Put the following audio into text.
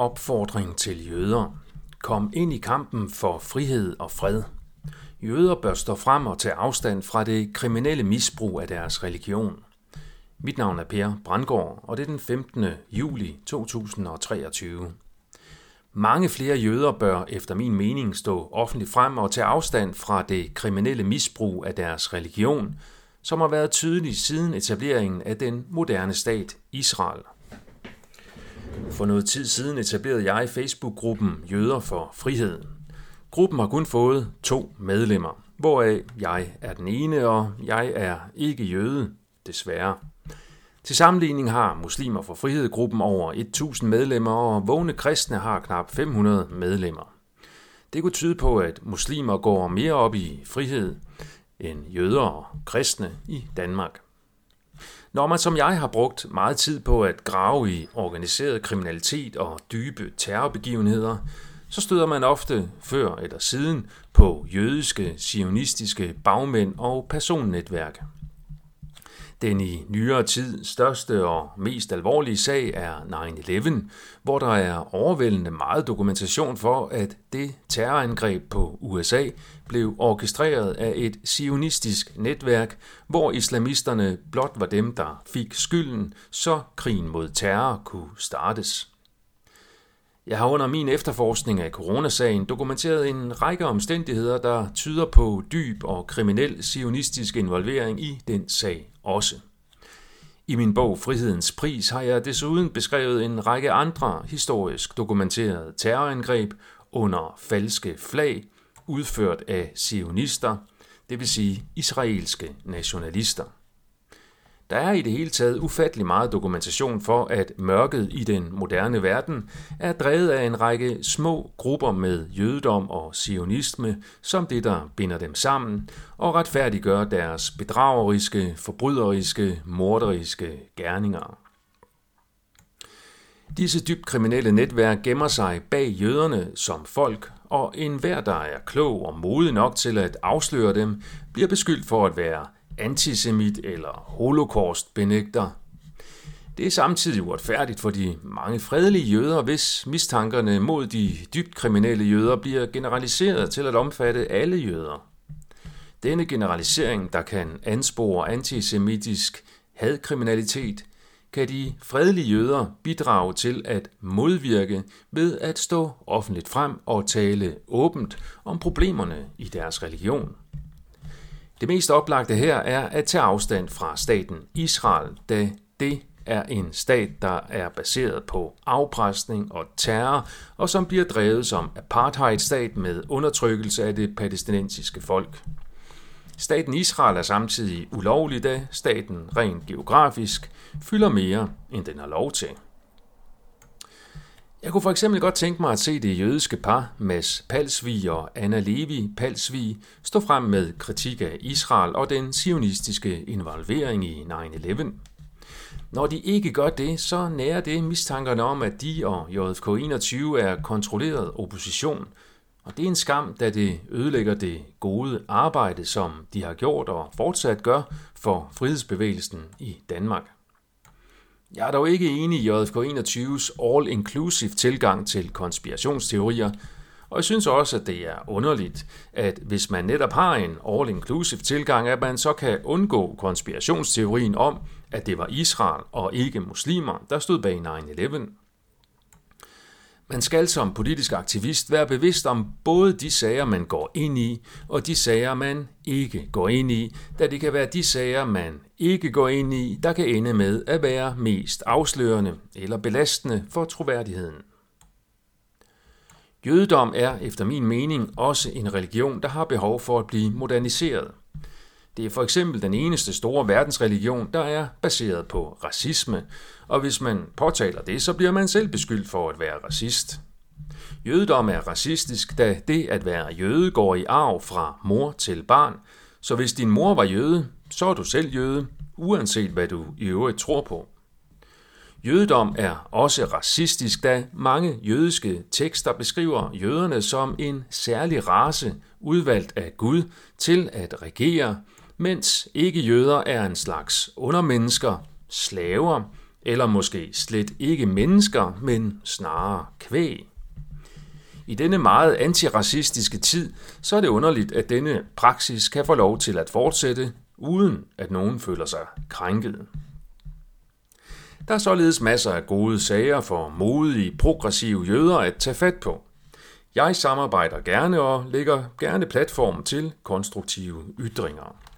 Opfordring til jøder. Kom ind i kampen for frihed og fred. Jøder bør stå frem og tage afstand fra det kriminelle misbrug af deres religion. Mit navn er Per Brandgaard, og det er den 15. juli 2023. Mange flere jøder bør efter min mening stå offentligt frem og tage afstand fra det kriminelle misbrug af deres religion, som har været tydelig siden etableringen af den moderne stat Israel. For noget tid siden etablerede jeg Facebook-gruppen Jøder for Frihed. Gruppen har kun fået to medlemmer, hvoraf jeg er den ene, og jeg er ikke jøde, desværre. Til sammenligning har Muslimer for Frihed-gruppen over 1000 medlemmer, og vågne kristne har knap 500 medlemmer. Det kunne tyde på, at muslimer går mere op i frihed end jøder og kristne i Danmark. Når man som jeg har brugt meget tid på at grave i organiseret kriminalitet og dybe terrorbegivenheder, så støder man ofte før eller siden på jødiske, sionistiske bagmænd og personnetværk. Den i nyere tid største og mest alvorlige sag er 9-11, hvor der er overvældende meget dokumentation for, at det terrorangreb på USA blev orkestreret af et sionistisk netværk, hvor islamisterne blot var dem, der fik skylden, så krigen mod terror kunne startes. Jeg har under min efterforskning af coronasagen dokumenteret en række omstændigheder, der tyder på dyb og kriminel sionistisk involvering i den sag også. I min bog Frihedens Pris har jeg desuden beskrevet en række andre historisk dokumenterede terrorangreb under falske flag, udført af sionister, det vil sige israelske nationalister. Der er i det hele taget ufattelig meget dokumentation for, at mørket i den moderne verden er drevet af en række små grupper med jødedom og sionisme, som det, der binder dem sammen, og retfærdiggør deres bedrageriske, forbryderiske, morderiske gerninger. Disse dybt kriminelle netværk gemmer sig bag jøderne som folk, og enhver, der er klog og modig nok til at afsløre dem, bliver beskyldt for at være antisemit eller holocaust-benægter. Det er samtidig uretfærdigt for de mange fredelige jøder, hvis mistankerne mod de dybt kriminelle jøder bliver generaliseret til at omfatte alle jøder. Denne generalisering, der kan anspore antisemitisk hadkriminalitet, kan de fredelige jøder bidrage til at modvirke ved at stå offentligt frem og tale åbent om problemerne i deres religion. Det mest oplagte her er at tage afstand fra staten Israel, da det er en stat, der er baseret på afpresning og terror, og som bliver drevet som apartheidstat med undertrykkelse af det palæstinensiske folk. Staten Israel er samtidig ulovlig, da staten rent geografisk fylder mere, end den har lov til. Jeg kunne for eksempel godt tænke mig at se det jødiske par, Mads Palsvig og Anna Levi Palsvig, stå frem med kritik af Israel og den sionistiske involvering i 9-11. Når de ikke gør det, så nærer det mistankerne om, at de og JFK 21 er kontrolleret opposition. Og det er en skam, da det ødelægger det gode arbejde, som de har gjort og fortsat gør for frihedsbevægelsen i Danmark. Jeg er dog ikke enig i JFK 21's all-inclusive tilgang til konspirationsteorier, og jeg synes også, at det er underligt, at hvis man netop har en all-inclusive tilgang, at man så kan undgå konspirationsteorien om, at det var Israel og ikke muslimer, der stod bag 9-11. Man skal som politisk aktivist være bevidst om både de sager, man går ind i, og de sager, man ikke går ind i, da det kan være de sager, man ikke går ind i, der kan ende med at være mest afslørende eller belastende for troværdigheden. Jødedom er efter min mening også en religion, der har behov for at blive moderniseret. Det er for eksempel den eneste store verdensreligion, der er baseret på racisme, og hvis man påtaler det, så bliver man selv beskyldt for at være racist. Jødedom er racistisk, da det at være jøde går i arv fra mor til barn, så hvis din mor var jøde, så er du selv jøde, uanset hvad du i øvrigt tror på. Jødedom er også racistisk, da mange jødiske tekster beskriver jøderne som en særlig race, udvalgt af Gud til at regere, mens ikke-jøder er en slags undermennesker, slaver, eller måske slet ikke mennesker, men snarere kvæg. I denne meget antiracistiske tid, så er det underligt, at denne praksis kan få lov til at fortsætte, uden at nogen føler sig krænket. Der er således masser af gode sager for modige, progressive jøder at tage fat på. Jeg samarbejder gerne og lægger gerne platform til konstruktive ytringer.